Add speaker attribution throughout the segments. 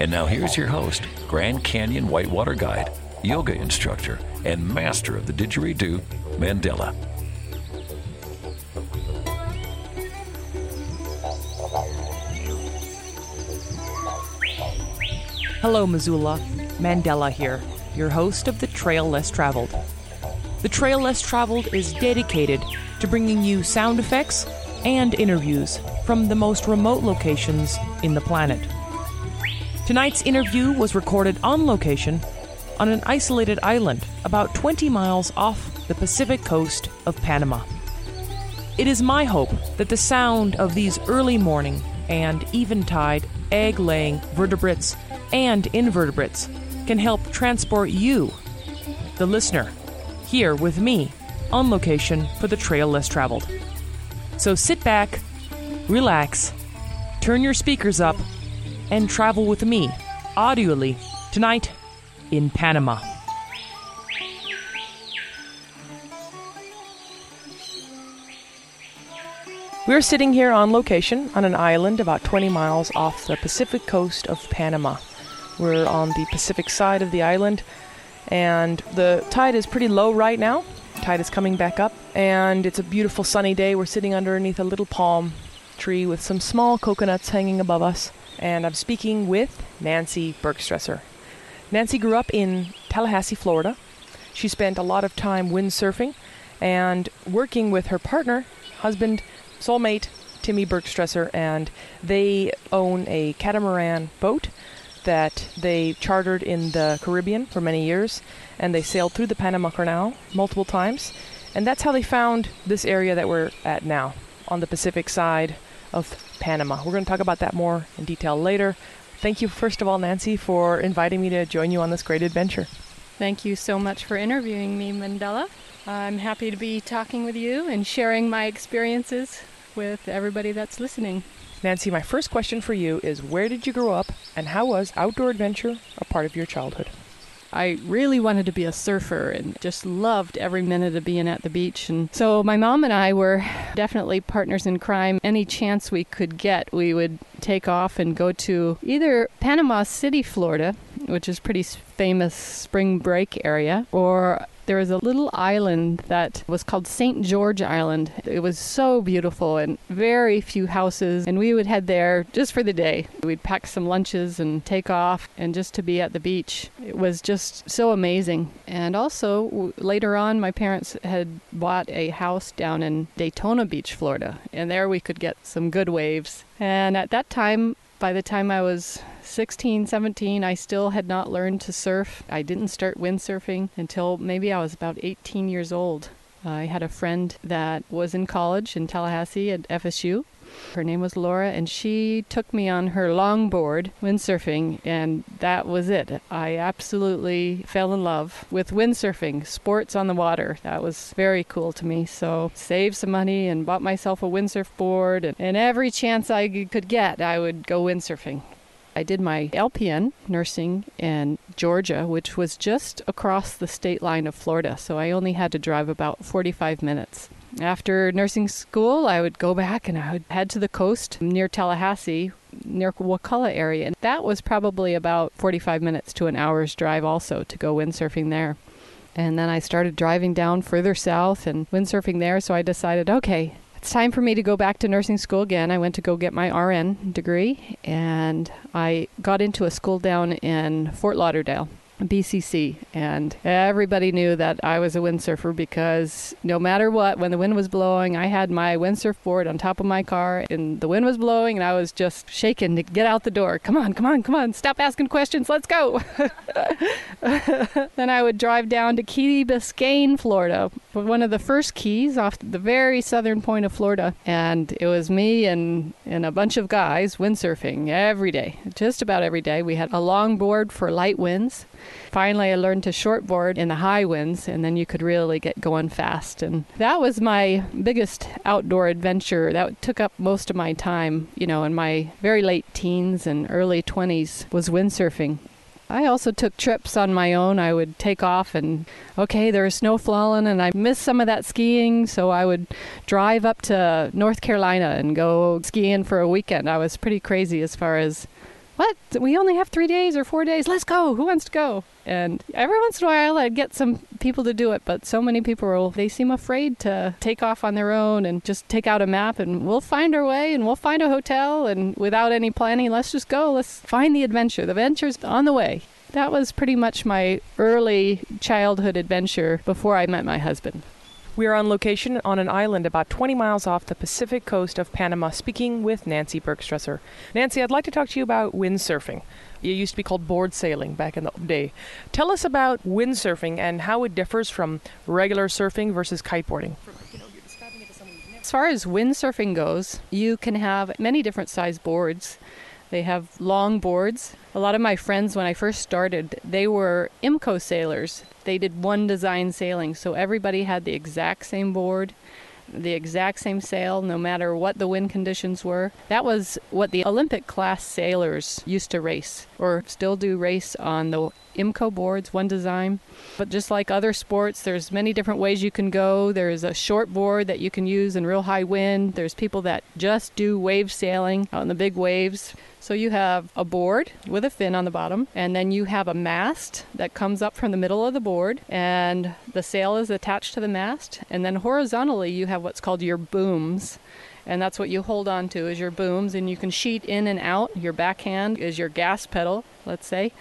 Speaker 1: And now here's your host, Grand Canyon Whitewater Guide, yoga instructor, and master of the didgeridoo, Mandela.
Speaker 2: Hello, Missoula. Mandela here, your host of The Trail Less Traveled. The Trail Less Traveled is dedicated to bringing you sound effects and interviews from the most remote locations in the planet. Tonight's interview was recorded on location on an isolated island about 20 miles off the Pacific coast of Panama. It is my hope that the sound of these early morning and eventide egg laying vertebrates and invertebrates can help transport you, the listener, here with me on location for the trail less traveled. So sit back, relax, turn your speakers up, and travel with me, audioly, tonight in Panama. We're sitting here on location on an island about 20 miles off the Pacific coast of Panama. We're on the Pacific side of the island, and the tide is pretty low right now. Tide is coming back up, and it's a beautiful sunny day. We're sitting underneath a little palm tree with some small coconuts hanging above us, and I'm speaking with Nancy Bergstresser. Nancy grew up in Tallahassee, Florida. She spent a lot of time windsurfing and working with her partner, husband, soulmate, Timmy Bergstresser, and they own a catamaran boat that they chartered in the Caribbean for many years, and they sailed through the Panama Canal multiple times, and that's how they found this area that we're at now on the Pacific side of Panama. We're going to talk about that more in detail later. Thank you, first of all, Nancy, for inviting me to join you on this great adventure.
Speaker 3: Thank you so much for interviewing me, Mandela. I'm happy to be talking with you and sharing my experiences with everybody that's listening.
Speaker 2: Nancy, my first question for you is where did you grow up and how was outdoor adventure a part of your childhood?
Speaker 3: I really wanted to be a surfer and just loved every minute of being at the beach. And so my mom and I were definitely partners in crime. Any chance we could get, we would take off and go to either Panama City, Florida, which is pretty famous spring break area, or there was a little island that was called St. George Island. It was so beautiful and very few houses, and we would head there just for the day. We'd pack some lunches and take off, and just to be at the beach. It was just so amazing. And also, w- later on, my parents had bought a house down in Daytona Beach, Florida, and there we could get some good waves. And at that time, by the time I was 16, 17, I still had not learned to surf. I didn't start windsurfing until maybe I was about 18 years old. I had a friend that was in college in Tallahassee at FSU. Her name was Laura, and she took me on her longboard windsurfing, and that was it. I absolutely fell in love with windsurfing, sports on the water. That was very cool to me. So, saved some money and bought myself a windsurf board, and, and every chance I could get, I would go windsurfing. I did my LPN nursing in Georgia, which was just across the state line of Florida, so I only had to drive about 45 minutes. After nursing school, I would go back and I would head to the coast near Tallahassee, near Wakulla area. And that was probably about 45 minutes to an hour's drive also to go windsurfing there. And then I started driving down further south and windsurfing there, so I decided, okay, it's time for me to go back to nursing school again. I went to go get my RN degree, and I got into a school down in Fort Lauderdale. BCC, and everybody knew that I was a windsurfer because no matter what, when the wind was blowing, I had my windsurf board on top of my car, and the wind was blowing, and I was just shaking to get out the door. Come on, come on, come on, stop asking questions, let's go. then I would drive down to Key Biscayne, Florida, one of the first keys off the very southern point of Florida, and it was me and, and a bunch of guys windsurfing every day, just about every day. We had a long board for light winds Finally, I learned to shortboard in the high winds, and then you could really get going fast. And that was my biggest outdoor adventure. That took up most of my time, you know, in my very late teens and early 20s was windsurfing. I also took trips on my own. I would take off and, okay, there was snow falling and I missed some of that skiing, so I would drive up to North Carolina and go skiing for a weekend. I was pretty crazy as far as what? We only have three days or four days. Let's go. Who wants to go? And every once in a while, I'd get some people to do it, but so many people, will, they seem afraid to take off on their own and just take out a map and we'll find our way and we'll find a hotel and without any planning, let's just go. Let's find the adventure. The adventure's on the way. That was pretty much my early childhood adventure before I met my husband.
Speaker 2: We are on location on an island about 20 miles off the Pacific coast of Panama, speaking with Nancy Bergstresser. Nancy, I'd like to talk to you about windsurfing. It used to be called board sailing back in the day. Tell us about windsurfing and how it differs from regular surfing versus kiteboarding.
Speaker 3: As far as windsurfing goes, you can have many different size boards. They have long boards. A lot of my friends, when I first started, they were IMCO sailors. They did one design sailing, so everybody had the exact same board, the exact same sail, no matter what the wind conditions were. That was what the Olympic class sailors used to race, or still do race on the IMCO boards, one design. But just like other sports, there's many different ways you can go. There's a short board that you can use in real high wind. There's people that just do wave sailing out in the big waves. So you have a board with a fin on the bottom, and then you have a mast that comes up from the middle of the board, and the sail is attached to the mast. And then horizontally, you have what's called your booms. And that's what you hold on to is your booms, and you can sheet in and out. Your backhand is your gas pedal, let's say.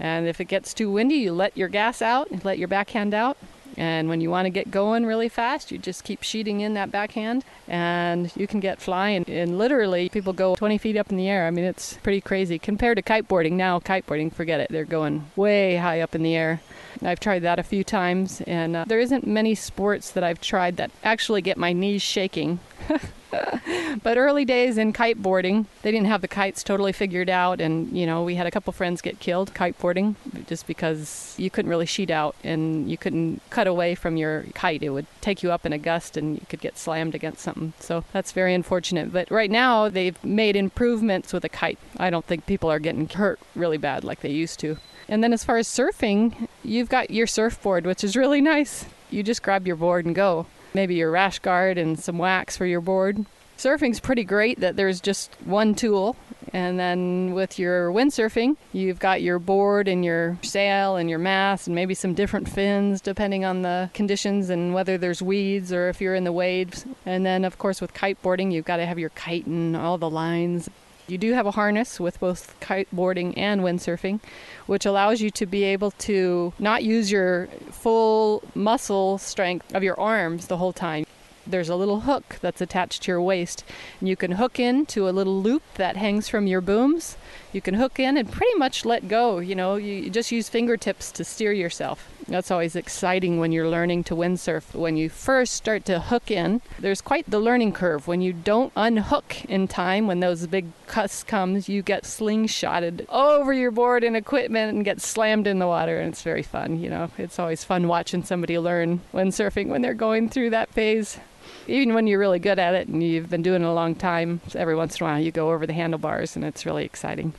Speaker 3: And if it gets too windy, you let your gas out, let your backhand out, and when you want to get going really fast, you just keep sheeting in that backhand and you can get flying. And literally, people go 20 feet up in the air. I mean, it's pretty crazy. Compared to kiteboarding, now kiteboarding, forget it. They're going way high up in the air. I've tried that a few times, and uh, there isn't many sports that I've tried that actually get my knees shaking. but early days in kiteboarding, they didn't have the kites totally figured out, and you know we had a couple friends get killed kiteboarding just because you couldn't really sheet out and you couldn't cut away from your kite. It would take you up in a gust, and you could get slammed against something. So that's very unfortunate. But right now they've made improvements with a kite. I don't think people are getting hurt really bad like they used to. And then as far as surfing, you've got your surfboard, which is really nice. You just grab your board and go maybe your rash guard and some wax for your board. Surfing's pretty great that there's just one tool. And then with your windsurfing, you've got your board and your sail and your mast and maybe some different fins depending on the conditions and whether there's weeds or if you're in the waves. And then, of course, with kiteboarding, you've got to have your kite and all the lines. You do have a harness with both kiteboarding and windsurfing, which allows you to be able to not use your full muscle strength of your arms the whole time. There's a little hook that's attached to your waist, and you can hook into a little loop that hangs from your booms. You can hook in and pretty much let go. You know, you just use fingertips to steer yourself. That's always exciting when you're learning to windsurf. When you first start to hook in, there's quite the learning curve. When you don't unhook in time, when those big cuss comes, you get slingshotted over your board and equipment and get slammed in the water, and it's very fun. You know, it's always fun watching somebody learn windsurfing when they're going through that phase even when you're really good at it and you've been doing it a long time, every once in a while you go over the handlebars and it's really exciting.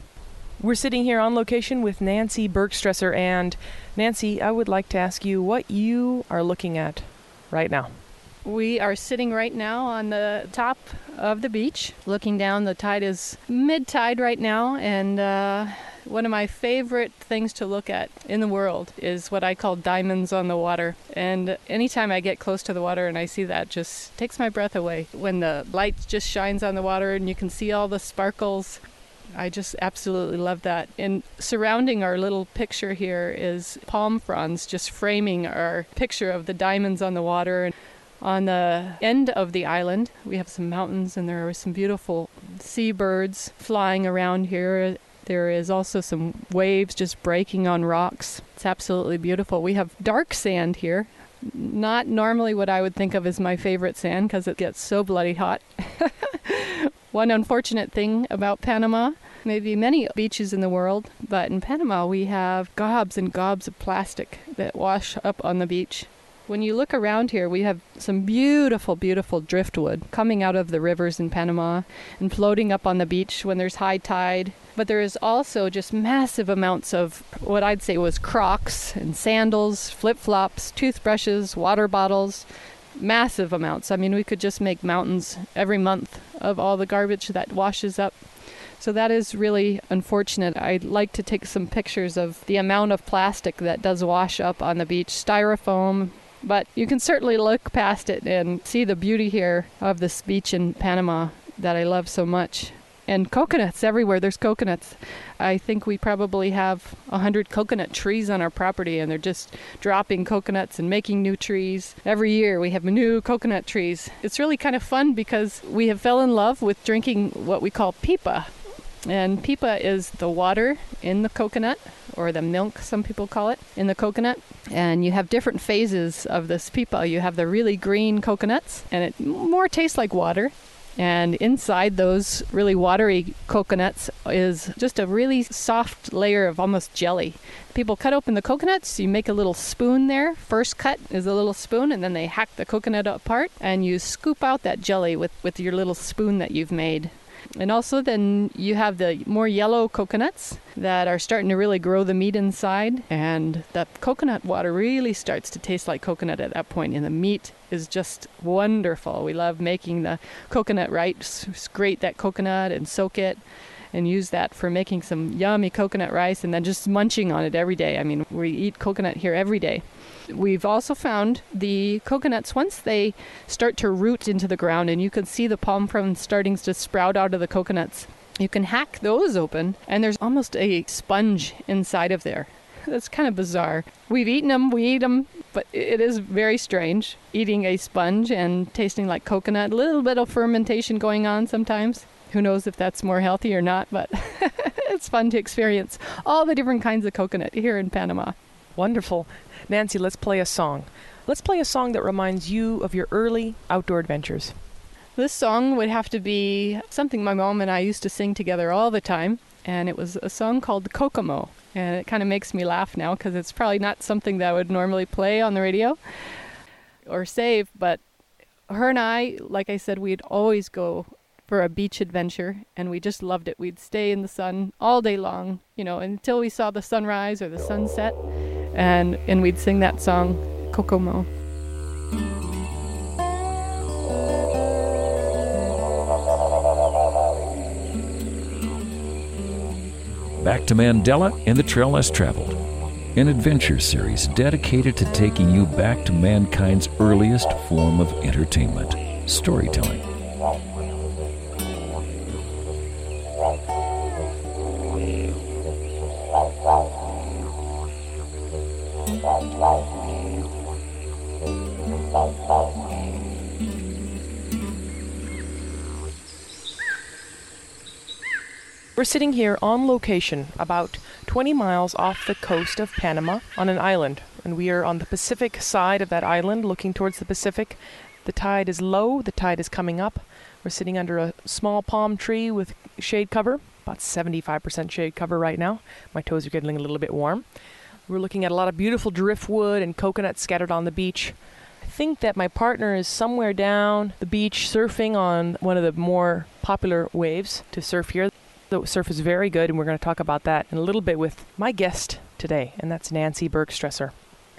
Speaker 2: We're sitting here on location with Nancy Bergstresser. And Nancy, I would like to ask you what you are looking at right now.
Speaker 3: We are sitting right now on the top of the beach, looking down. The tide is mid tide right now, and uh, one of my favorite things to look at in the world is what I call diamonds on the water. And anytime I get close to the water and I see that, just takes my breath away. When the light just shines on the water and you can see all the sparkles I just absolutely love that. And surrounding our little picture here is palm fronds just framing our picture of the diamonds on the water. And On the end of the island, we have some mountains and there are some beautiful seabirds flying around here. There is also some waves just breaking on rocks. It's absolutely beautiful. We have dark sand here. Not normally what I would think of as my favorite sand because it gets so bloody hot. One unfortunate thing about Panama, maybe many beaches in the world, but in Panama we have gobs and gobs of plastic that wash up on the beach. When you look around here, we have some beautiful, beautiful driftwood coming out of the rivers in Panama and floating up on the beach when there's high tide. But there is also just massive amounts of what I'd say was crocs and sandals, flip flops, toothbrushes, water bottles, massive amounts. I mean, we could just make mountains every month of all the garbage that washes up. So that is really unfortunate. I'd like to take some pictures of the amount of plastic that does wash up on the beach, styrofoam, but you can certainly look past it and see the beauty here of this beach in Panama that I love so much. And coconuts everywhere. There's coconuts. I think we probably have a hundred coconut trees on our property, and they're just dropping coconuts and making new trees. Every year we have new coconut trees. It's really kind of fun because we have fell in love with drinking what we call pipa. And pipa is the water in the coconut, or the milk, some people call it, in the coconut. And you have different phases of this pipa. You have the really green coconuts, and it more tastes like water. And inside those really watery coconuts is just a really soft layer of almost jelly. People cut open the coconuts, you make a little spoon there. First cut is a little spoon, and then they hack the coconut apart, and you scoop out that jelly with, with your little spoon that you've made. And also, then you have the more yellow coconuts that are starting to really grow the meat inside. And the coconut water really starts to taste like coconut at that point. point, and the meat is just wonderful. We love making the coconut rice, grate that coconut and soak it and use that for making some yummy coconut rice and then just munching on it every day. I mean, we eat coconut here every day. We've also found the coconuts, once they start to root into the ground and you can see the palm fronds starting to sprout out of the coconuts, you can hack those open and there's almost a sponge inside of there. That's kind of bizarre. We've eaten them, we eat them, but it is very strange eating a sponge and tasting like coconut. A little bit of fermentation going on sometimes. Who knows if that's more healthy or not, but it's fun to experience all the different kinds of coconut here in Panama.
Speaker 2: Wonderful. Nancy, let's play a song. Let's play a song that reminds you of your early outdoor adventures.
Speaker 3: This song would have to be something my mom and I used to sing together all the time, and it was a song called Kokomo. And it kind of makes me laugh now because it's probably not something that I would normally play on the radio or save, but her and I, like I said, we'd always go for a beach adventure and we just loved it. We'd stay in the sun all day long, you know, until we saw the sunrise or the sunset and and we'd sing that song Kokomo.
Speaker 1: Back to Mandela and the Trail Less Traveled, an adventure series dedicated to taking you back to mankind's earliest form of entertainment storytelling.
Speaker 2: We're sitting here on location, about 20 miles off the coast of Panama, on an island, and we are on the Pacific side of that island, looking towards the Pacific. The tide is low, the tide is coming up. We're sitting under a small palm tree with shade cover, about 75% shade cover right now. My toes are getting a little bit warm. We're looking at a lot of beautiful driftwood and coconuts scattered on the beach. I think that my partner is somewhere down the beach surfing on one of the more popular waves to surf here. The surf is very good, and we're going to talk about that in a little bit with my guest today, and that's Nancy Bergstresser.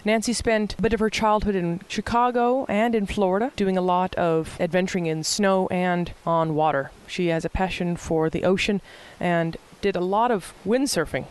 Speaker 2: Nancy spent a bit of her childhood in Chicago and in Florida, doing a lot of adventuring in snow and on water. She has a passion for the ocean and did a lot of windsurfing.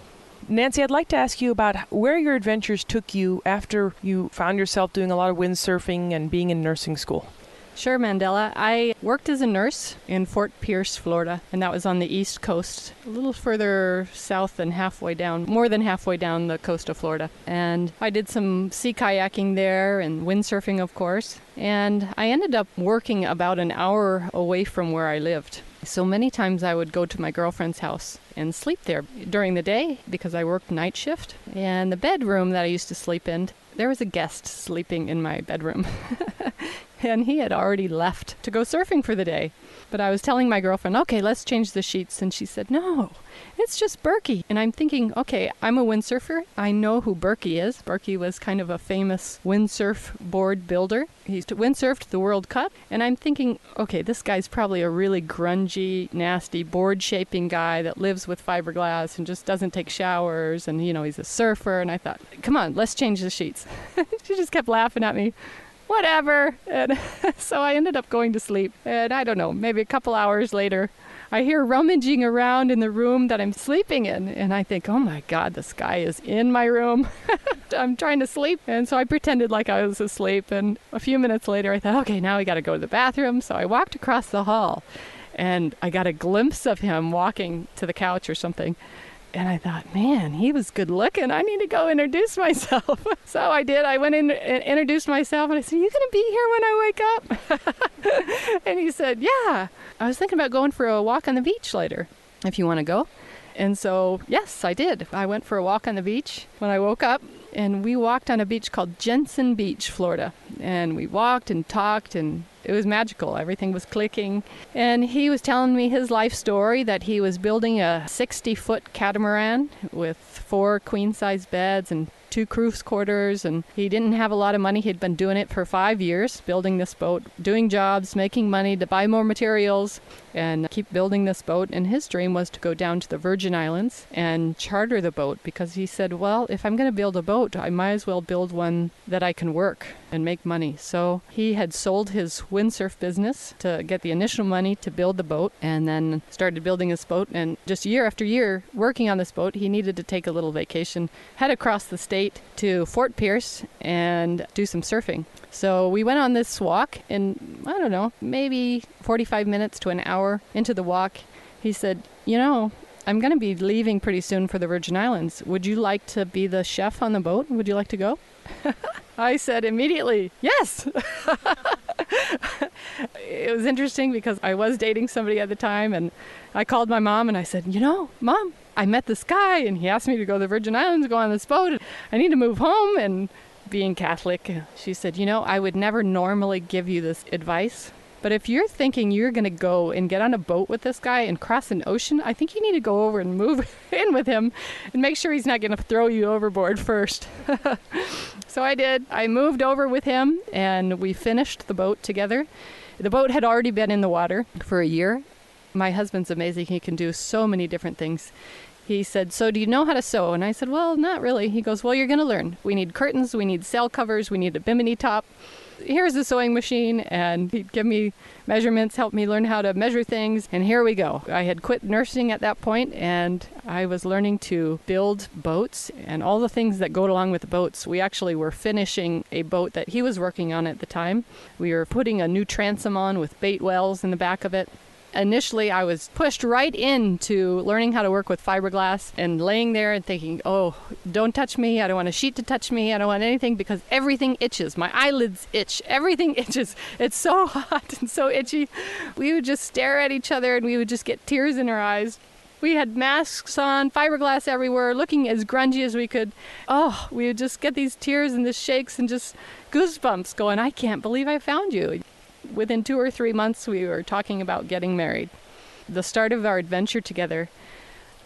Speaker 2: Nancy, I'd like to ask you about where your adventures took you after you found yourself doing a lot of windsurfing and being in nursing school.
Speaker 3: Sure, Mandela. I worked as a nurse in Fort Pierce, Florida, and that was on the east coast, a little further south than halfway down, more than halfway down the coast of Florida. And I did some sea kayaking there and windsurfing, of course. And I ended up working about an hour away from where I lived. So many times I would go to my girlfriend's house and sleep there during the day because I worked night shift. And the bedroom that I used to sleep in, there was a guest sleeping in my bedroom. and he had already left to go surfing for the day. But I was telling my girlfriend, okay, let's change the sheets. And she said, no, it's just Berkey. And I'm thinking, okay, I'm a windsurfer. I know who Berkey is. Berkey was kind of a famous windsurf board builder. He's windsurfed the World Cup. And I'm thinking, okay, this guy's probably a really grungy, nasty board shaping guy that lives with fiberglass and just doesn't take showers. And, you know, he's a surfer. And I thought, come on, let's change the sheets. she just kept laughing at me whatever. And so I ended up going to sleep. And I don't know, maybe a couple hours later, I hear rummaging around in the room that I'm sleeping in. And I think, oh my God, this guy is in my room. I'm trying to sleep. And so I pretended like I was asleep. And a few minutes later, I thought, okay, now we got to go to the bathroom. So I walked across the hall and I got a glimpse of him walking to the couch or something and I thought, man, he was good looking. I need to go introduce myself. so I did. I went in and introduced myself, and I said, "You gonna be here when I wake up?" and he said, "Yeah." I was thinking about going for a walk on the beach later. If you want to go. And so, yes, I did. I went for a walk on the beach when I woke up, and we walked on a beach called Jensen Beach, Florida. And we walked and talked and it was magical. Everything was clicking. And he was telling me his life story that he was building a 60 foot catamaran with four queen size beds and two cruise quarters, and he didn't have a lot of money. He'd been doing it for five years, building this boat, doing jobs, making money to buy more materials, and keep building this boat. And his dream was to go down to the Virgin Islands and charter the boat because he said, Well, if I'm going to build a boat, I might as well build one that I can work and make money. So he had sold his windsurf business to get the initial money to build the boat and then started building this boat. And just year after year working on this boat, he needed to take a little vacation, head across the state to Fort Pierce and do some surfing. So we went on this walk, and I don't know, maybe 45 minutes to an hour into the walk, he said, You know, I'm going to be leaving pretty soon for the Virgin Islands. Would you like to be the chef on the boat? Would you like to go? I said immediately, yes. it was interesting because I was dating somebody at the time, and I called my mom and I said, You know, mom, I met this guy and he asked me to go to the Virgin Islands, go on this boat. I need to move home. And being Catholic, she said, You know, I would never normally give you this advice. But if you're thinking you're going to go and get on a boat with this guy and cross an ocean, I think you need to go over and move in with him and make sure he's not going to throw you overboard first. so I did. I moved over with him and we finished the boat together. The boat had already been in the water for a year. My husband's amazing. He can do so many different things he said, So do you know how to sew? And I said, Well, not really. He goes, Well, you're going to learn. We need curtains, we need sail covers, we need a bimini top. Here's the sewing machine. And he'd give me measurements, help me learn how to measure things. And here we go. I had quit nursing at that point and I was learning to build boats and all the things that go along with boats. We actually were finishing a boat that he was working on at the time. We were putting a new transom on with bait wells in the back of it initially I was pushed right into learning how to work with fiberglass and laying there and thinking, oh, don't touch me. I don't want a sheet to touch me. I don't want anything because everything itches. My eyelids itch. Everything itches. It's so hot and so itchy. We would just stare at each other and we would just get tears in our eyes. We had masks on, fiberglass everywhere, looking as grungy as we could. Oh, we would just get these tears and the shakes and just goosebumps going, I can't believe I found you within two or three months, we were talking about getting married. The start of our adventure together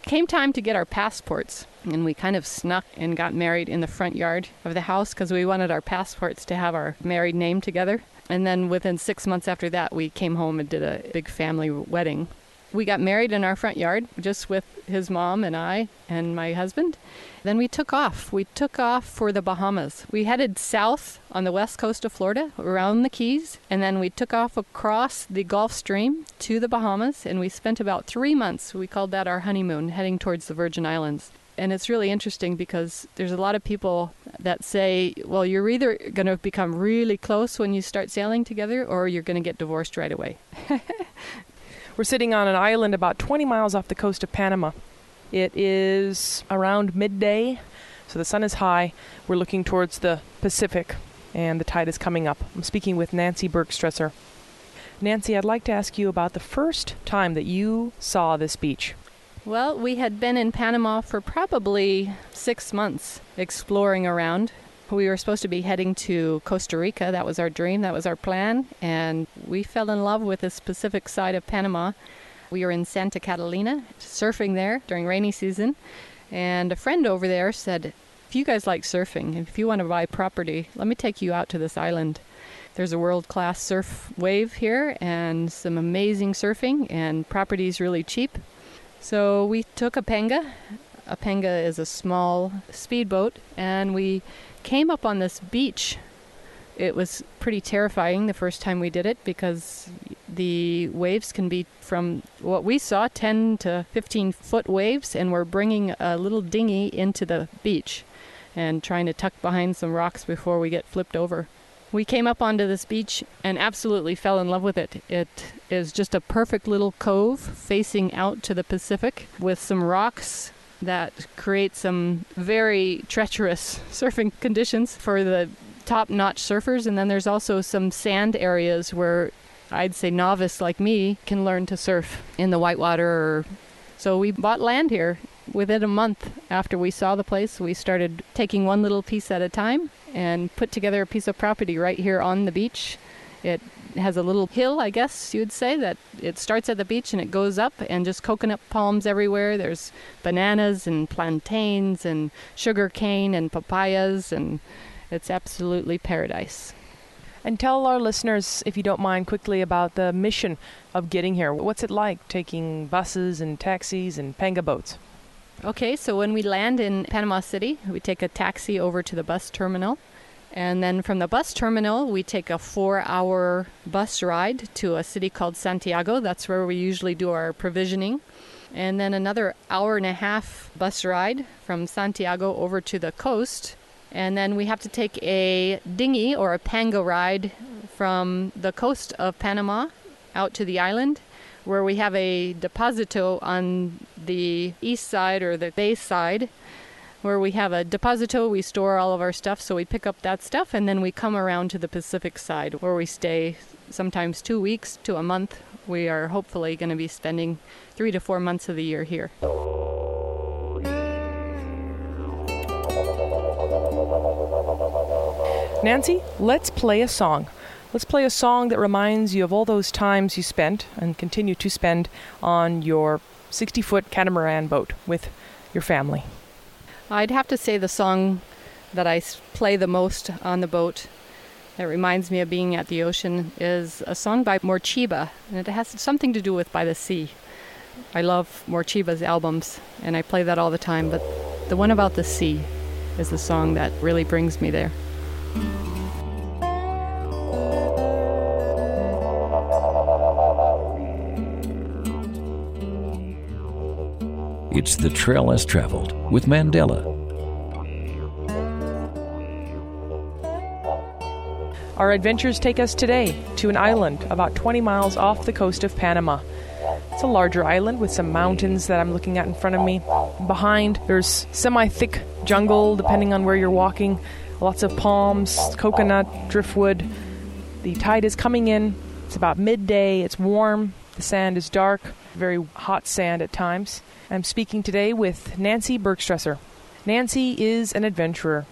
Speaker 3: came time to get our passports, and we kind of snuck and got married in the front yard of the house because we wanted our passports to have our married name together. And then within six months after that, we came home and did a big family wedding we got married in our front yard, just with his mom and I and my husband. Then we took off. We took off for the Bahamas. We headed south on the west coast of Florida, around the Keys, and then we took off across the Gulf Stream to the Bahamas, and we spent about three months. We called that our honeymoon, heading towards the Virgin Islands and it's really interesting because there's a lot of people that say, well, you're either going to become really close when you start sailing together or you're going to get divorced right away.
Speaker 2: We're sitting on an island about 20 miles off the coast of Panama. It is around midday, so the sun is high. We're looking towards the Pacific, and the tide is coming up. I'm speaking with Nancy Bergstresser. Nancy, I'd like to ask you about the first time that you saw this beach.
Speaker 3: Well, we had been in Panama for probably six months exploring around. We were supposed to be heading to Costa Rica. That was our dream, that was our plan. And we fell in love with the Pacific side of Panama. We were in Santa Catalina, surfing there during rainy season. And a friend over there said, If you guys like surfing, if you want to buy property, let me take you out to this island. There's a world class surf wave here and some amazing surfing, and property is really cheap. So we took a panga. A panga is a small speedboat, and we came up on this beach. It was pretty terrifying the first time we did it because the waves can be from what we saw 10 to 15 foot waves, and we're bringing a little dinghy into the beach and trying to tuck behind some rocks before we get flipped over. We came up onto this beach and absolutely fell in love with it. It is just a perfect little cove facing out to the Pacific with some rocks that create some very treacherous surfing conditions for the top notch surfers. And then there's also some sand areas where I'd say novice like me can learn to surf in the whitewater. So we bought land here. Within a month after we saw the place, we started taking one little piece at a time and put together a piece of property right here on the beach. It has a little hill, I guess you'd say, that it starts at the beach and it goes up, and just coconut palms everywhere. There's bananas and plantains and sugar cane and papayas, and it's absolutely paradise.
Speaker 2: And tell our listeners, if you don't mind, quickly about the mission of getting here. What's it like taking buses and taxis and panga boats?
Speaker 3: Okay, so when we land in Panama City, we take a taxi over to the bus terminal. And then from the bus terminal, we take a four hour bus ride to a city called Santiago. That's where we usually do our provisioning. And then another hour and a half bus ride from Santiago over to the coast. And then we have to take a dinghy or a panga ride from the coast of Panama out to the island where we have a deposito on the east side or the bay side where we have a deposito we store all of our stuff so we pick up that stuff and then we come around to the pacific side where we stay sometimes two weeks to a month. We are hopefully going to be spending three to four months of the year here.
Speaker 2: Nancy let's play a song. Let's play a song that reminds you of all those times you spent and continue to spend on your 60 foot catamaran boat with your family.
Speaker 3: I'd have to say the song that I play the most on the boat that reminds me of being at the ocean is a song by Morcheeba, and it has something to do with By the Sea. I love Morcheeba's albums, and I play that all the time, but the one about the sea is the song that really brings me there.
Speaker 1: It's the trail less traveled with Mandela.
Speaker 2: Our adventures take us today to an island about 20 miles off the coast of Panama. It's a larger island with some mountains that I'm looking at in front of me. Behind, there's semi thick jungle, depending on where you're walking. Lots of palms, coconut, driftwood. The tide is coming in. It's about midday. It's warm. The sand is dark, very hot sand at times. I'm speaking today with Nancy Bergstresser. Nancy is an adventurer.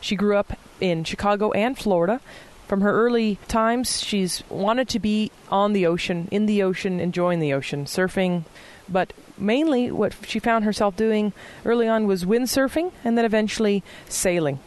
Speaker 2: She grew up in Chicago and Florida. From her early times, she's wanted to be on the ocean, in the ocean, enjoying the ocean, surfing. But mainly, what she found herself doing early on was windsurfing and then eventually sailing.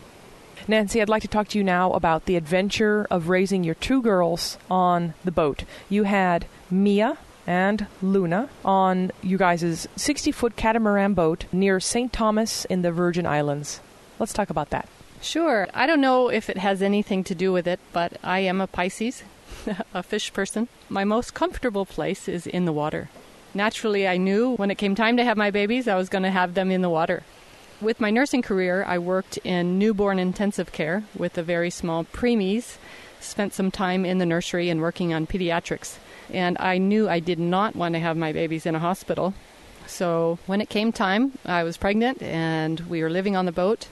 Speaker 2: Nancy, I'd like to talk to you now about the adventure of raising your two girls on the boat. You had Mia, and Luna on you guys' 60 foot catamaran boat near St. Thomas in the Virgin Islands. Let's talk about that.
Speaker 3: Sure. I don't know if it has anything to do with it, but I am a Pisces, a fish person. My most comfortable place is in the water. Naturally, I knew when it came time to have my babies, I was going to have them in the water. With my nursing career, I worked in newborn intensive care with the very small preemies, spent some time in the nursery and working on pediatrics. And I knew I did not want to have my babies in a hospital. So when it came time, I was pregnant and we were living on the boat.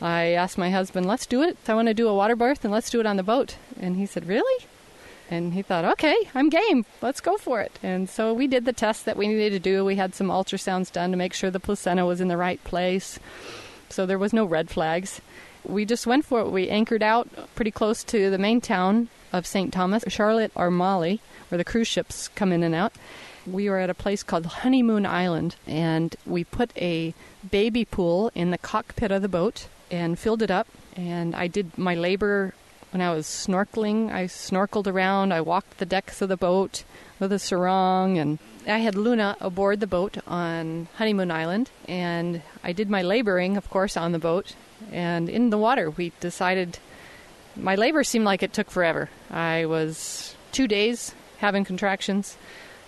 Speaker 3: I asked my husband, let's do it. I want to do a water birth and let's do it on the boat. And he said, really? And he thought, okay, I'm game. Let's go for it. And so we did the tests that we needed to do. We had some ultrasounds done to make sure the placenta was in the right place. So there was no red flags. We just went for it. We anchored out pretty close to the main town of St. Thomas, Charlotte Amalie, where the cruise ships come in and out. We were at a place called Honeymoon Island, and we put a baby pool in the cockpit of the boat and filled it up. And I did my labor when I was snorkeling. I snorkeled around. I walked the decks of the boat with a sarong, and I had Luna aboard the boat on Honeymoon Island, and I did my laboring, of course, on the boat. And in the water, we decided my labor seemed like it took forever. I was two days having contractions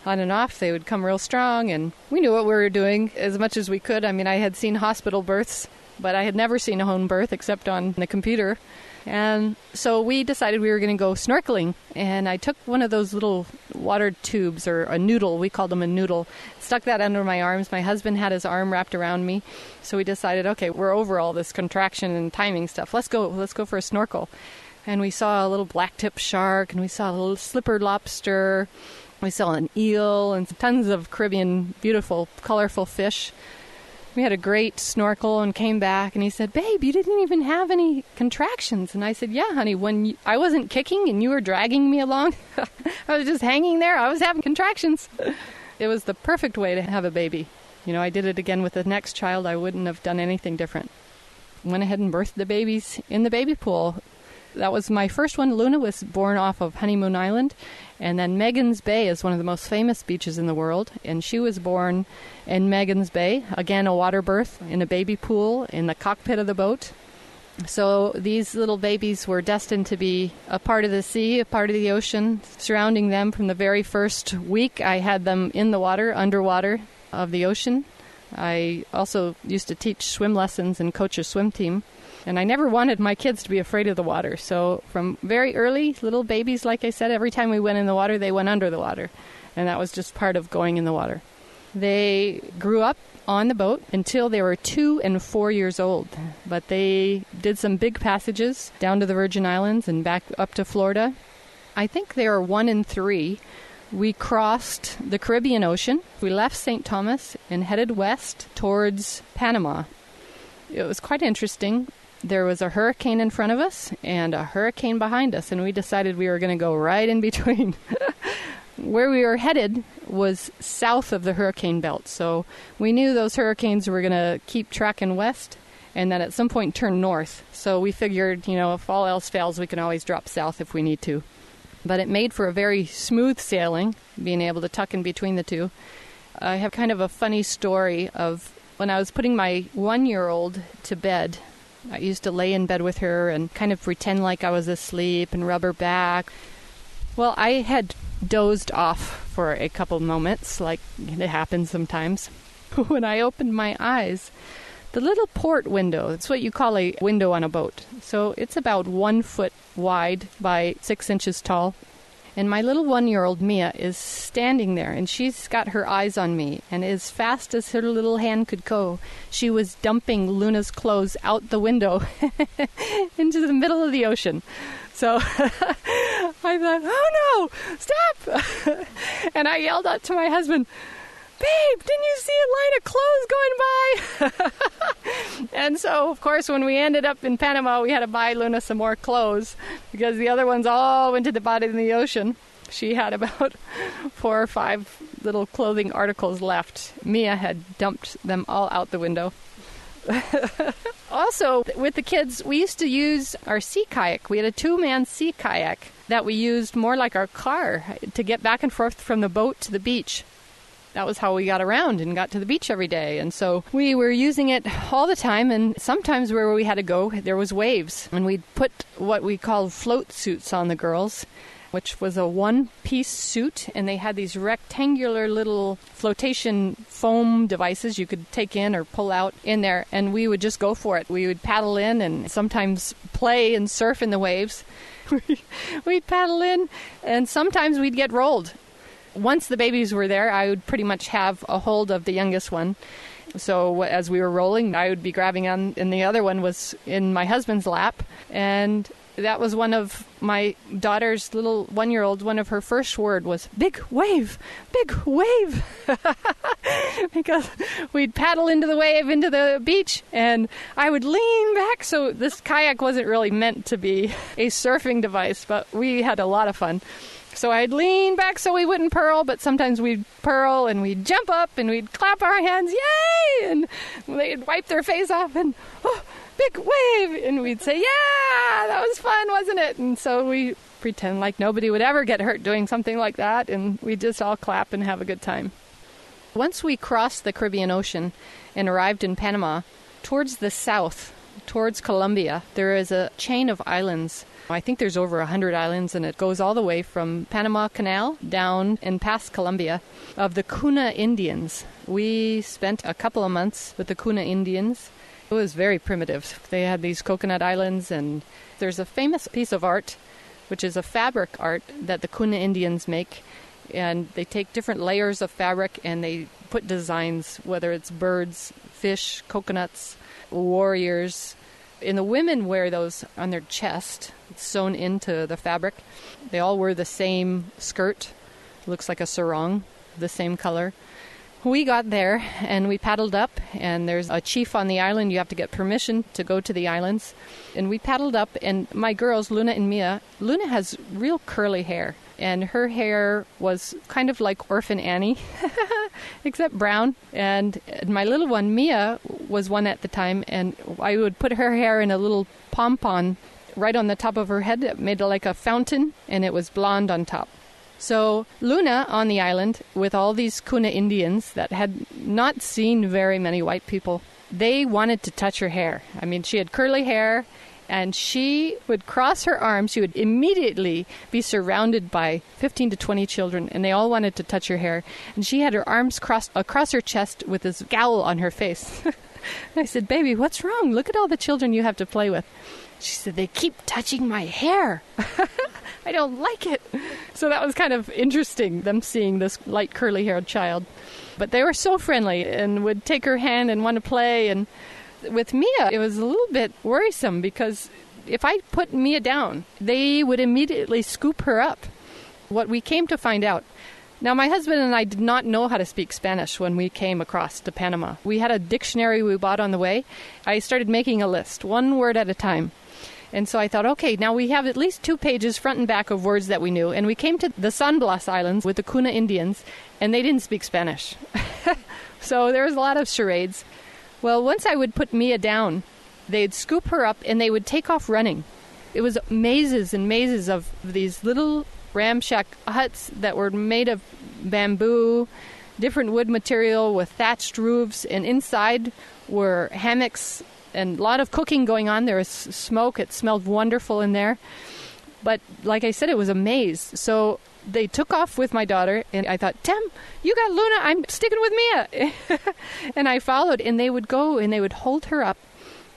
Speaker 3: on and off. They would come real strong, and we knew what we were doing as much as we could. I mean, I had seen hospital births, but I had never seen a home birth except on the computer. And so we decided we were going to go snorkeling. And I took one of those little water tubes or a noodle, we called them a noodle, stuck that under my arms. My husband had his arm wrapped around me. So we decided, okay, we're over all this contraction and timing stuff. Let's go, let's go for a snorkel. And we saw a little black tip shark and we saw a little slipper lobster. We saw an eel and tons of Caribbean beautiful, colorful fish. We had a great snorkel and came back and he said babe you didn't even have any contractions. And i said yeah honey when you, i wasn't kicking and you were dragging me along i was just hanging there. I was having contractions. It was the perfect way to have a baby. You know i did it again with the next child. I wouldn't have done anything different. Went ahead and birthed the babies in the baby pool that was my first one. Luna was born off of Honeymoon Island, and then Magens Bay is one of the most famous beaches in the world, and she was born in Magens Bay. Again, a water birth in a baby pool in the cockpit of the boat. So these little babies were destined to be a part of the sea, a part of the ocean, surrounding them from the very first week. I had them in the water, underwater of the ocean. I also used to teach swim lessons and coach a swim team. And I never wanted my kids to be afraid of the water. So from very early, little babies, like I said, every time we went in the water, they went under the water. And that was just part of going in the water. They grew up on the boat until they were two and four years old. But they did some big passages down to the Virgin Islands and back up to Florida. I think they were one and three. We crossed the Caribbean Ocean. We left St. Thomas and headed west towards Panama. It was quite interesting there was a hurricane in front of us and a hurricane behind us, and we decided we were going to go right in between. Where we were headed was south of the hurricane belt, so we knew those hurricanes were going to keep tracking west and then at some point turn north. So we figured, you know, if all else fails, we can always drop south if we need to. But it made for a very smooth sailing, being able to tuck in between the two. I have kind of a funny story of when I was putting my one year old to bed I used to lay in bed with her and kind of pretend like I was asleep and rub her back. Well, I had dozed off for a couple moments, like it happens sometimes. when I opened my eyes, the little port window, it's what you call a window on a boat. So it's about one foot wide by six inches tall. And my little one year old Mia is standing there and she's got her eyes on me. And as fast as her little hand could go, she was dumping Luna's clothes out the window into the middle of the ocean. So I thought, oh no, stop! and I yelled out to my husband, babe, didn't you see a line of clothes going by? and so, of course, when we ended up in Panama, we had to buy Luna some more clothes because the other ones all went to the bottom of the ocean. She had about four or five little clothing articles left. Mia had dumped them all out the window. also, with the kids, we used to use our sea kayak. We had a two man sea kayak that we used more like our car to get back and forth from the boat to the beach that was how we got around and got to the beach every day. And so we were using it all the time. And sometimes where we had to go, there was waves. And we'd put what we called float suits on the girls. which was a one piece suit, and they had these rectangular little flotation foam devices you could take in or pull out in there, and we would just go for it. We would paddle in and sometimes play and surf in the waves. we'd paddle in, and sometimes we'd get rolled. Once the babies were there, I would pretty much have a hold of the youngest one. So as we were rolling, I would be grabbing on, and the other one was in my husband's lap. And that was one of my daughter's little one year old, one of her first word was big wave, big wave. because we'd paddle into the wave into the beach and I would lean back. So this kayak wasn't really meant to be a surfing device, but we had a lot of fun. So I'd lean back so we wouldn't pearl, but sometimes we'd pearl and we'd jump up and we'd clap our hands, yay! And they'd wipe their face off and, oh, big wave! And we'd say, yeah, that was fun, wasn't it? And so we pretend like nobody would ever get hurt doing something like that, and we just all clap and have a good time. Once we crossed the Caribbean Ocean and arrived in Panama, towards the south, towards Colombia, there is a chain of islands. I think there's over 100 islands, and it goes all the way from Panama Canal down and past Colombia of the Kuna Indians. We spent a couple of months with the Kuna Indians it was very primitive. They had these coconut islands, and there's a famous piece of art, which is a fabric art that the Kuna Indians make. And they take different layers of fabric and they put designs, whether it's birds, fish, coconuts, warriors. And the women wear those on their chest, sewn into the fabric. They all wear the same skirt, looks like a sarong, the same color we got there and we paddled up, and there's a chief on the island. You have to get permission to go to the islands. And we paddled up, and my girls, Luna and Mia, Luna has real curly hair, and her hair was kind of like Orphan Annie, except brown. And my little one, Mia, was one at the time, and I would put her hair in a little pompon right on the top of her head that made like a fountain, and it was blonde on top. So Luna on the island with all these Kuna Indians that had not seen very many white people, they wanted to touch her hair. I mean, she had curly hair and she would cross her arms. She would immediately be surrounded by 15 to 20 children, and they all wanted to touch her hair. And she had her arms crossed across her chest with this scowl on her face. I said, Baby, what's wrong? Look at all the children you have to play with. She said, They keep touching my hair. I don't like it. So that was kind of interesting, them seeing this light curly haired child. But they were so friendly and would take her hand and want to play. And with Mia, it was a little bit worrisome because if I put Mia down, they would immediately scoop her up. What we came to find out now, my husband and I did not know how to speak Spanish when we came across to Panama. We had a dictionary we bought on the way. I started making a list, one word at a time. And so I thought, okay, now we have at least two pages front and back of words that we knew. And we came to the San Blas Islands with the Kuna Indians, and they didn't speak Spanish. so there was a lot of charades. Well, once I would put Mia down, they'd scoop her up and they would take off running. It was mazes and mazes of these little ramshack huts that were made of bamboo, different wood material with thatched roofs, and inside were hammocks and a lot of cooking going on. There was smoke. It smelled wonderful in there. But like I said, it was a maze. So they took off with my daughter, and I thought, Tim, you got Luna. I'm sticking with Mia. and I followed, and they would go and they would hold her up,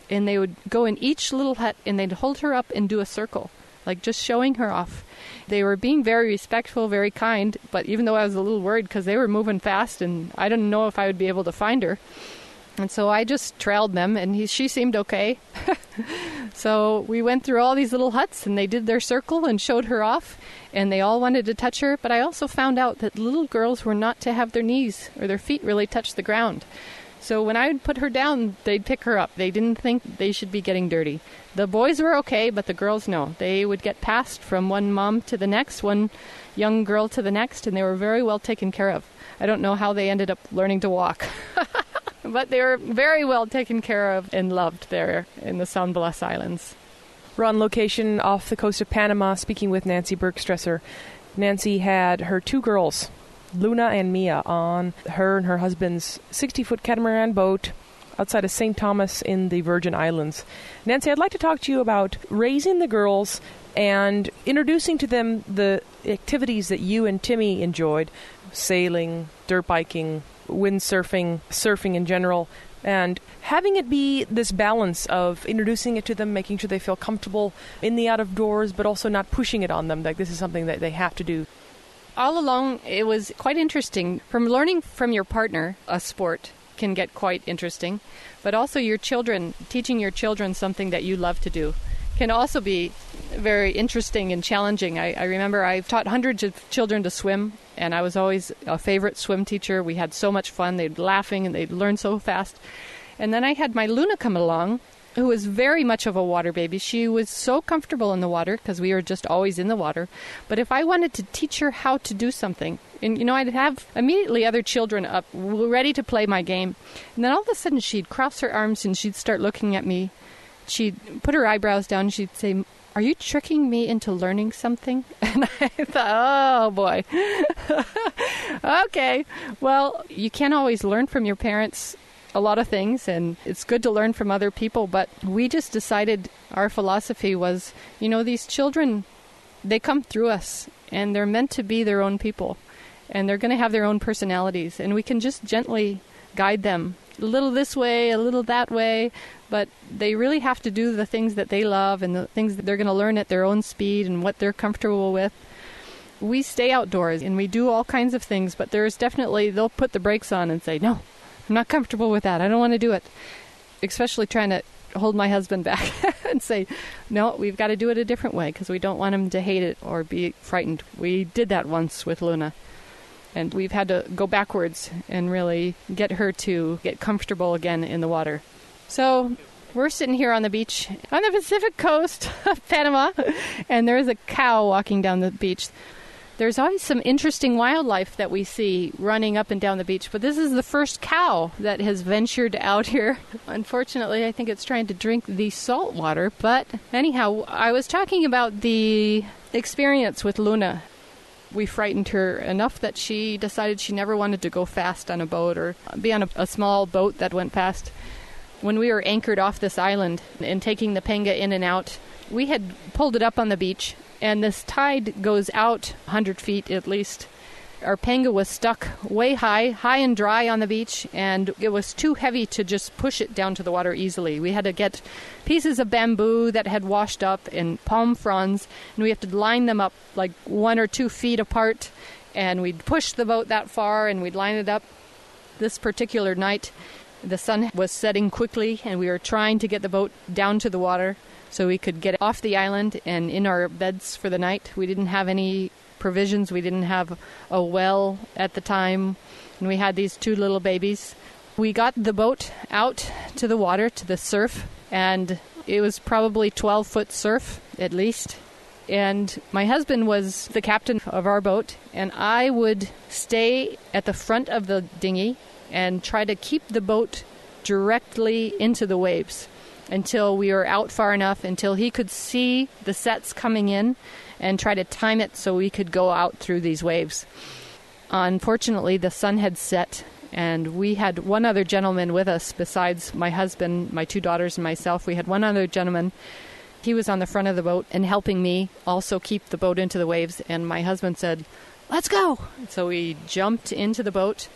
Speaker 3: and they would go in each little hut, and they'd hold her up and do a circle, like just showing her off. They were being very respectful, very kind, but even though I was a little worried because they were moving fast, and I didn't know if I would be able to find her. And so I just trailed them, and he, she seemed okay. so we went through all these little huts, and they did their circle and showed her off, and they all wanted to touch her. But I also found out that little girls were not to have their knees or their feet really touch the ground. So when I would put her down, they'd pick her up. They didn't think they should be getting dirty. The boys were okay, but the girls, no. They would get passed from one mom to the next, one young girl to the next, and they were very well taken care of. I don't know how they ended up learning to walk. but they were very well taken care of and loved there in the San Blas Islands.
Speaker 2: We're on location off the coast of Panama speaking with Nancy Bergstresser. Nancy had her two girls, Luna and Mia, on her and her husband's 60 foot catamaran boat outside of St. Thomas in the Virgin Islands. Nancy, I'd like to talk to you about raising the girls and introducing to them the activities that you and Timmy enjoyed sailing, dirt biking, windsurfing, surfing in general. And having it be this balance of introducing it to them, making sure they feel comfortable in the out of doors, but also not pushing it on them. Like this is something that they have to do.
Speaker 3: All along, it was quite interesting. From learning from your partner a sport can get quite interesting, but also your children, teaching your children something that you love to do can also be very interesting and challenging. I, I, remember I've taught hundreds of children to swim, and I was always a favorite swim teacher. We had so much fun. They'd laughing and they'd learn so fast. And then I had my Luna come along, who was very much of a water baby. She was so comfortable in the water because we were just always in the water. But if I wanted to teach her how to do something, and you know, I'd have immediately other children up ready to play my game, and then all of a sudden she'd cross her arms and she'd start looking at me she'd put her eyebrows down and she'd say, Are you tricking me into learning something? And I thought, Oh boy. okay. Well, you can't always learn from your parents a lot of things, and it's good to learn from other people, but we just decided our philosophy was you know, these children, they come through us, and they're meant to be their own people, and they're going to have their own personalities, and we can just gently guide them a little this way, a little that way, but they really have to do the things that they love and the things that they're going to learn at their own speed and what they're comfortable with. We stay outdoors and we do all kinds of things, but there's definitely, they'll put the brakes on and say, No, I'm not comfortable with that. I don't want to do it. Especially trying to hold my husband back and say, No, we've got to do it a different way because we don't want him to hate it or be frightened. We did that once with Luna and we've had to go backwards and really get her to get comfortable again in the water. So we're sitting here on the beach on the Pacific coast of Panama, and there's a cow walking down the beach. There's always some interesting wildlife that we see running up and down the beach, but this is the first cow that has ventured out here. Unfortunately, I think it's trying to drink the salt water. But anyhow, I was talking about the experience with Luna we frightened her enough that she decided she never wanted to go fast on a boat or be on a, a, small boat that went fast. When we were anchored off this island and taking the panga in and out, we had pulled it up on the beach, and this tide goes out 100 feet at least our panga was stuck way high, high and dry on the beach, and it was too heavy to just push it down to the water easily. We had to get pieces of bamboo that had washed up and palm fronds, and we have to line them up like one or two feet apart, and we'd push the boat that far and we'd line it up. This particular night, the sun was setting quickly, and we were trying to get the boat down to the water so we could get off the island and in our beds for the night. We didn't have any provisions. We didn't have a well at the time, and we had these two little babies. We got the boat out to the water, to the surf, and it was probably 12 foot surf at least. And my husband was the captain of our boat, and I would stay at the front of the dinghy and try to keep the boat directly into the waves until we were out far enough until he could see the sets coming in and try to time it so we could go out through these waves. Unfortunately, the sun had set, and we had one other gentleman with us besides my husband, my two daughters, and myself. We had one other gentleman. He was on the front of the boat and helping me also keep the boat into the waves. And my husband said, Let's go! So we jumped into the boat,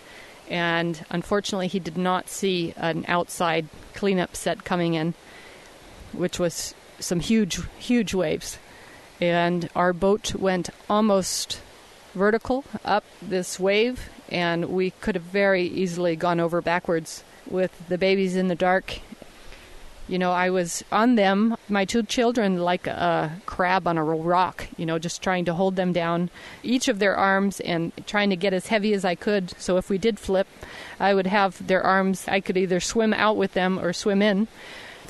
Speaker 3: and unfortunately, he did not see an outside cleanup set coming in, which was some huge, huge waves and our boat went almost vertical up this wave, and we could have very easily gone over backwards with the babies in the dark. You know, I was on them, my two children, like a crab on a rock, you know, just trying to hold them down, each of their arms, and trying to get as heavy as I could. So if we did flip, I would have their arms, I could either swim out with them or swim in.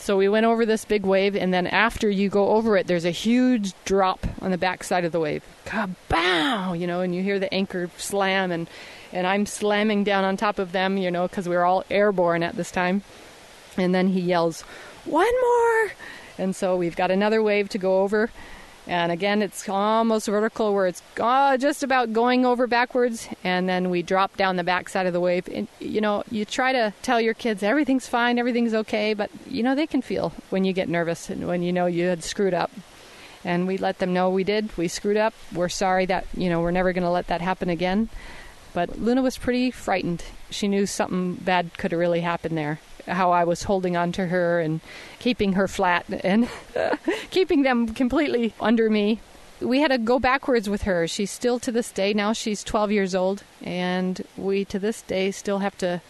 Speaker 3: So we went over this big wave, and then after you go over it, there's a huge drop on the back side of the wave. Kabow! You know, and you hear the anchor slam, and, and I'm slamming down on top of them, you know, because we were all airborne at this time. And then he yells, One more! And so we've got another wave to go over. And again, it's almost vertical where it's uh, just about going over backwards. And then we drop down the backside of the wave. And, you know, you try to tell your kids everything's fine, everything's okay. But, you know, they can feel when you get nervous and when you know you had screwed up. and we let them know we did. We screwed up. We're sorry that, you know, we're never going to let that happen again. But Luna was pretty frightened. She knew something bad could have really happened there. How I was holding on to her and keeping her flat and keeping them completely under me. We had to go backwards with her. She's still to this day, now she's 12 years old, and we to this day still have to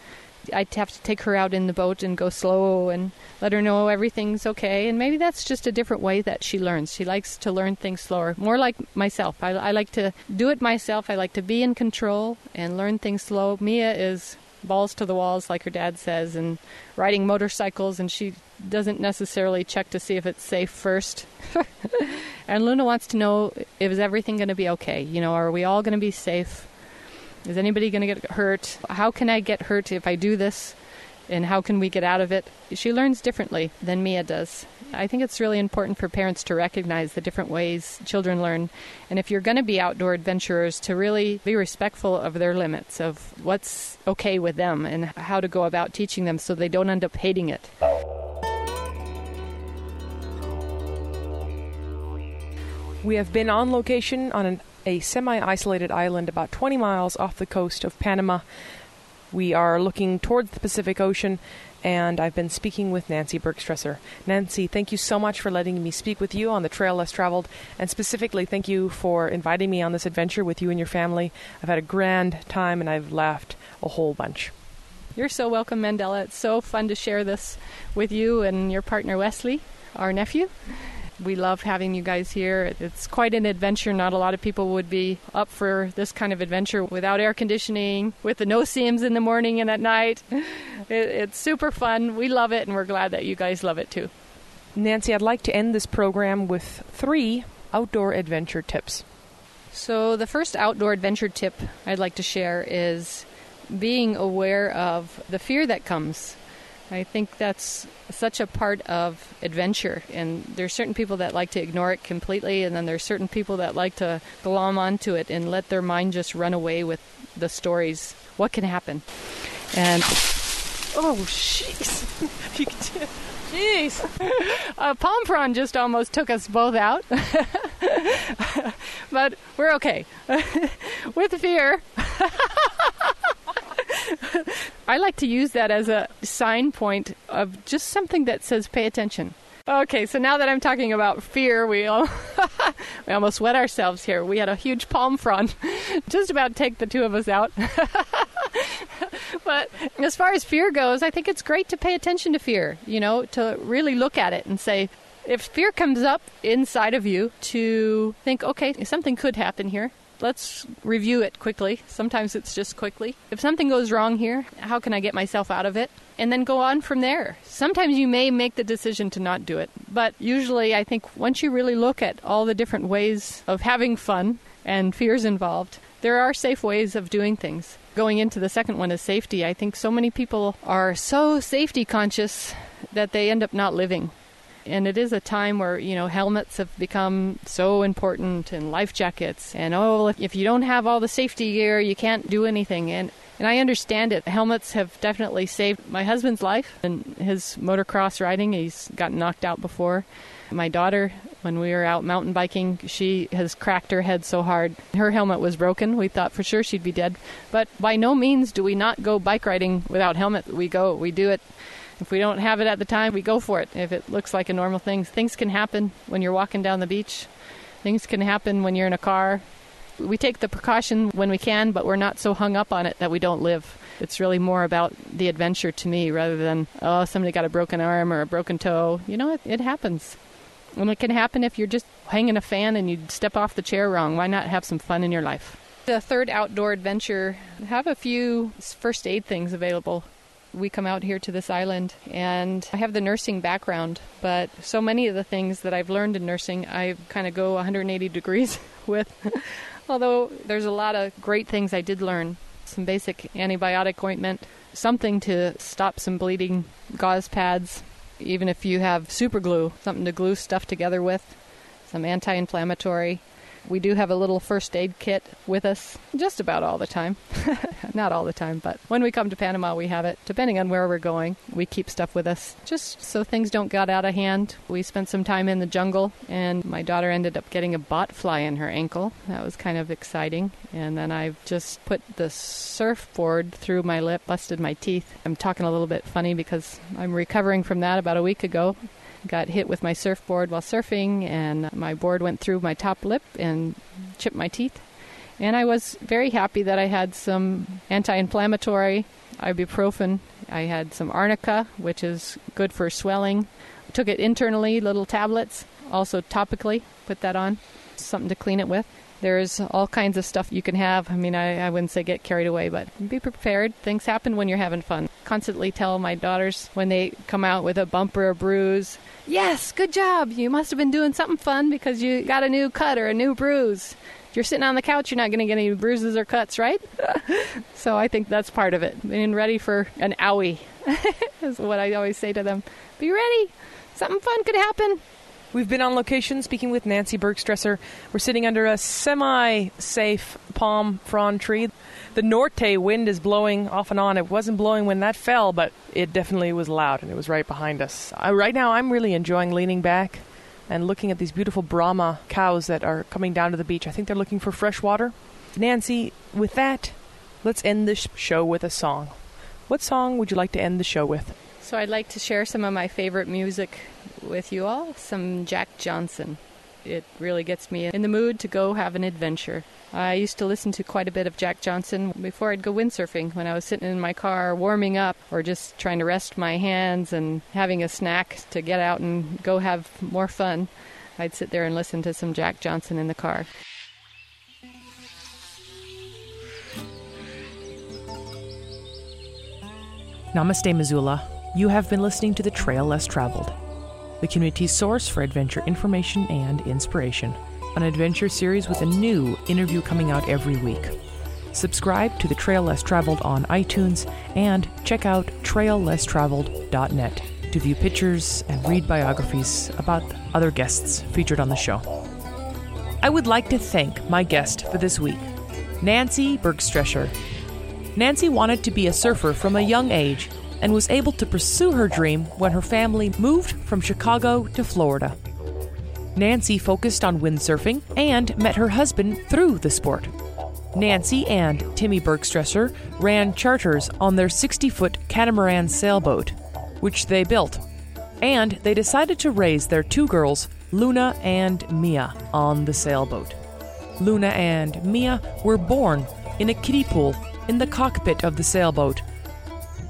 Speaker 3: I'd have to take her out in the boat and go slow and let her know everything's okay. And maybe that's just a different way that she learns. She likes to learn things slower, more like myself. I, I like to do it myself. I like to be in control and learn things slow. Mia is balls to the walls, like her dad says, and riding motorcycles, and she doesn't necessarily check to see if it's safe first. and Luna wants to know is everything going to be okay? You know, are we all going to be safe? Is anybody going to get hurt? How can I get hurt if I do this? And how can we get out of it? She learns differently than Mia does. I think it's really important for parents to recognize the different ways children learn. And if you're going to be outdoor adventurers, to really be respectful of their limits, of what's okay with them, and how to go about teaching them so they don't end up hating it.
Speaker 2: We have been on location on an a semi isolated island about 20 miles off the coast of Panama. We are looking towards the Pacific Ocean, and I've been speaking with Nancy Bergstresser. Nancy, thank you so much for letting me speak with you on the Trail Less Traveled, and specifically, thank you for inviting me on this adventure with you and your family. I've had a grand time, and I've laughed a whole bunch.
Speaker 3: You're so welcome, Mandela. It's so fun to share this with you and your partner, Wesley, our nephew. We love having you guys here. It's quite an adventure. Not a lot of people would be up for this kind of adventure without air conditioning, with the no-see-ums in the morning and at night. It, it's super fun. We love it, and we're glad that you guys love it too.
Speaker 2: Nancy, I'd like to end this program with three outdoor adventure tips.
Speaker 3: So, the first outdoor adventure tip I'd like to share is being aware of the fear that comes I think that's such a part of adventure. And there's certain people that like to ignore it completely, and then there's certain people that like to glom onto it and let their mind just run away with the stories. What can happen? And
Speaker 2: oh, jeez,
Speaker 3: jeez, a palm frond just almost took us both out. but we're okay with fear. I like to use that as a sign point of just something that says pay attention. Okay, so now that I'm talking about fear, we, all we almost wet ourselves here. We had a huge palm frond just about take the two of us out. but as far as fear goes, I think it's great to pay attention to fear, you know, to really look at it and say, if fear comes up inside of you, to think, okay, something could happen here let's review it quickly. Sometimes it's just quickly. If something goes wrong here, how can I get myself out of it? And then go on from there. Sometimes you may make the decision to not do it, but usually I think once you really look at all the different ways of having fun and fears involved, there are safe ways of doing things. Going into the second one is safety. I think so many people are so safety conscious that they end up not living and it is a time where you know helmets have become so important and life jackets and oh if, if you don't have all the safety gear you can't do anything and and I understand it. Helmets have definitely saved my husband's life and his motocross riding. He's gotten knocked out before. My daughter, when we were out mountain biking, she has cracked her head so hard. Her helmet was broken. We thought for sure she'd be dead. But by no means do we not go bike riding without helmet. We go, we do it if we don't have it at the time, we go for it. If it looks like a normal thing, things can happen when you're walking down the beach. Things can happen when you're in a car. We take the precaution when we can, but we're not so hung up on it that we don't live. It's really more about the adventure to me rather than, oh, somebody got a broken arm or a broken toe. You know, it, it happens. And it can happen if you're just hanging a fan and you step off the chair wrong. Why not have some fun in your life? The third outdoor adventure, have a few first aid things available we come out here to this island and I have the nursing background, but so many of the things that I've learned in nursing, I kind of go 180 degrees with. Although there's a lot of great things I did learn. Some basic antibiotic ointment, something to stop some bleeding, gauze pads, even if you have super glue, something to glue stuff together with, some anti inflammatory, We do have a little first aid kit with us just about all the time. Not all the time, but when we come to Panama, we have it. Depending on where we're going, we keep stuff with us just so things don't get out of hand. We spent some time in the jungle, and my daughter ended up getting a bot fly in her ankle. That was kind of exciting. And then I've just put the surfboard through my lip, busted my teeth. I'm talking a little bit funny because I'm recovering from that about a week ago got hit with my surfboard while surfing, and my board went through my top lip and chipped my teeth. And I was very happy that I had some anti inflammatory ibuprofen. I had some arnica, which is good for swelling. Took it internally, little tablets, also topically, put that on, something to clean it with. There's all kinds of stuff you can have. I mean, I, I wouldn't say get carried away, but be prepared. Things happen when you're having fun. Constantly tell my daughters when they come out with a bump or a bruise, yes, good job. You must have been doing something fun because you got a new cut or a new bruise. If you're sitting on the couch, you're not going to get any bruises or cuts, right? so I think that's part of it. Being ready for an owie is what I always say to them. Be ready. Something fun could happen.
Speaker 4: We've been on location speaking with Nancy Bergstresser. We're sitting under a semi safe palm frond tree. The norte wind is blowing off and on. It wasn't blowing when that fell, but it definitely was loud and it was right behind us. Uh, right now, I'm really enjoying leaning back and looking at these beautiful Brahma cows that are coming down to the beach. I think they're looking for fresh water. Nancy, with that, let's end this show with a song. What song would you like to end the show with?
Speaker 3: So I'd like to share some of my favorite music with you all, some Jack Johnson. It really gets me in the mood to go have an adventure. I used to listen to quite a bit of Jack Johnson before I'd go windsurfing when I was sitting in my car warming up or just trying to rest my hands and having a snack to get out and go have more fun. I'd sit there and listen to some Jack Johnson in the car.
Speaker 4: Namaste, Missoula. You have been listening to The Trail Less Traveled, the community's source for adventure information and inspiration. An adventure series with a new interview coming out every week. Subscribe to The Trail Less Traveled on iTunes and check out traillesstraveled.net to view pictures and read biographies about other guests featured on the show. I would like to thank my guest for this week, Nancy Bergstresser. Nancy wanted to be a surfer from a young age and was able to pursue her dream when her family moved from Chicago to Florida. Nancy focused on windsurfing and met her husband through the sport. Nancy and Timmy Bergstresser ran charters on their 60 foot catamaran sailboat, which they built, and they decided to raise their two girls, Luna and Mia, on the sailboat. Luna and Mia were born in a kiddie pool in the cockpit of the sailboat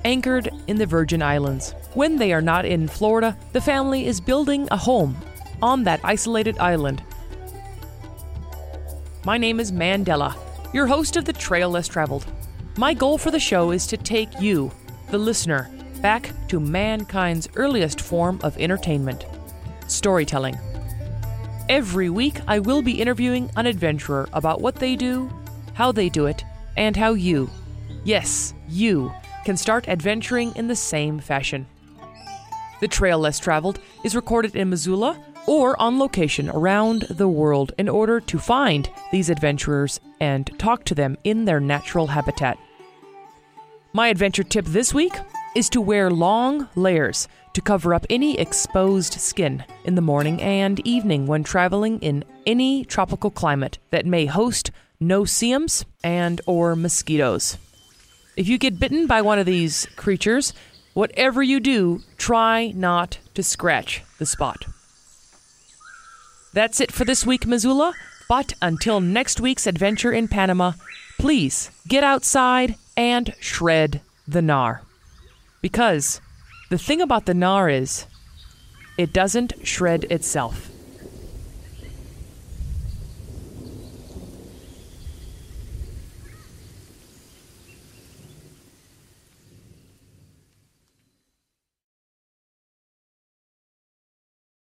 Speaker 4: anchored in the Virgin Islands. When they are not in Florida, the family is building a home on that isolated island. My name is Mandela, your host of The Trail Less Traveled. My goal for the show is to take you, the listener, back to mankind's earliest form of entertainment storytelling. Every week, I will be interviewing an adventurer about what they do, how they do it, and how you, yes, you, can start adventuring in the same fashion. The Trail Less Traveled is recorded in Missoula or on location around the world in order to find these adventurers and talk to them in their natural habitat. My adventure tip this week is to wear long layers to cover up any exposed skin in the morning and evening when traveling in any tropical climate that may host no-see-ums and or mosquitoes. If you get bitten by one of these creatures, whatever you do, try not to scratch the spot. That's it for this week, Missoula. But until next week's adventure in Panama, please get outside and shred the gnar. Because the thing about the gnar is, it doesn't shred itself.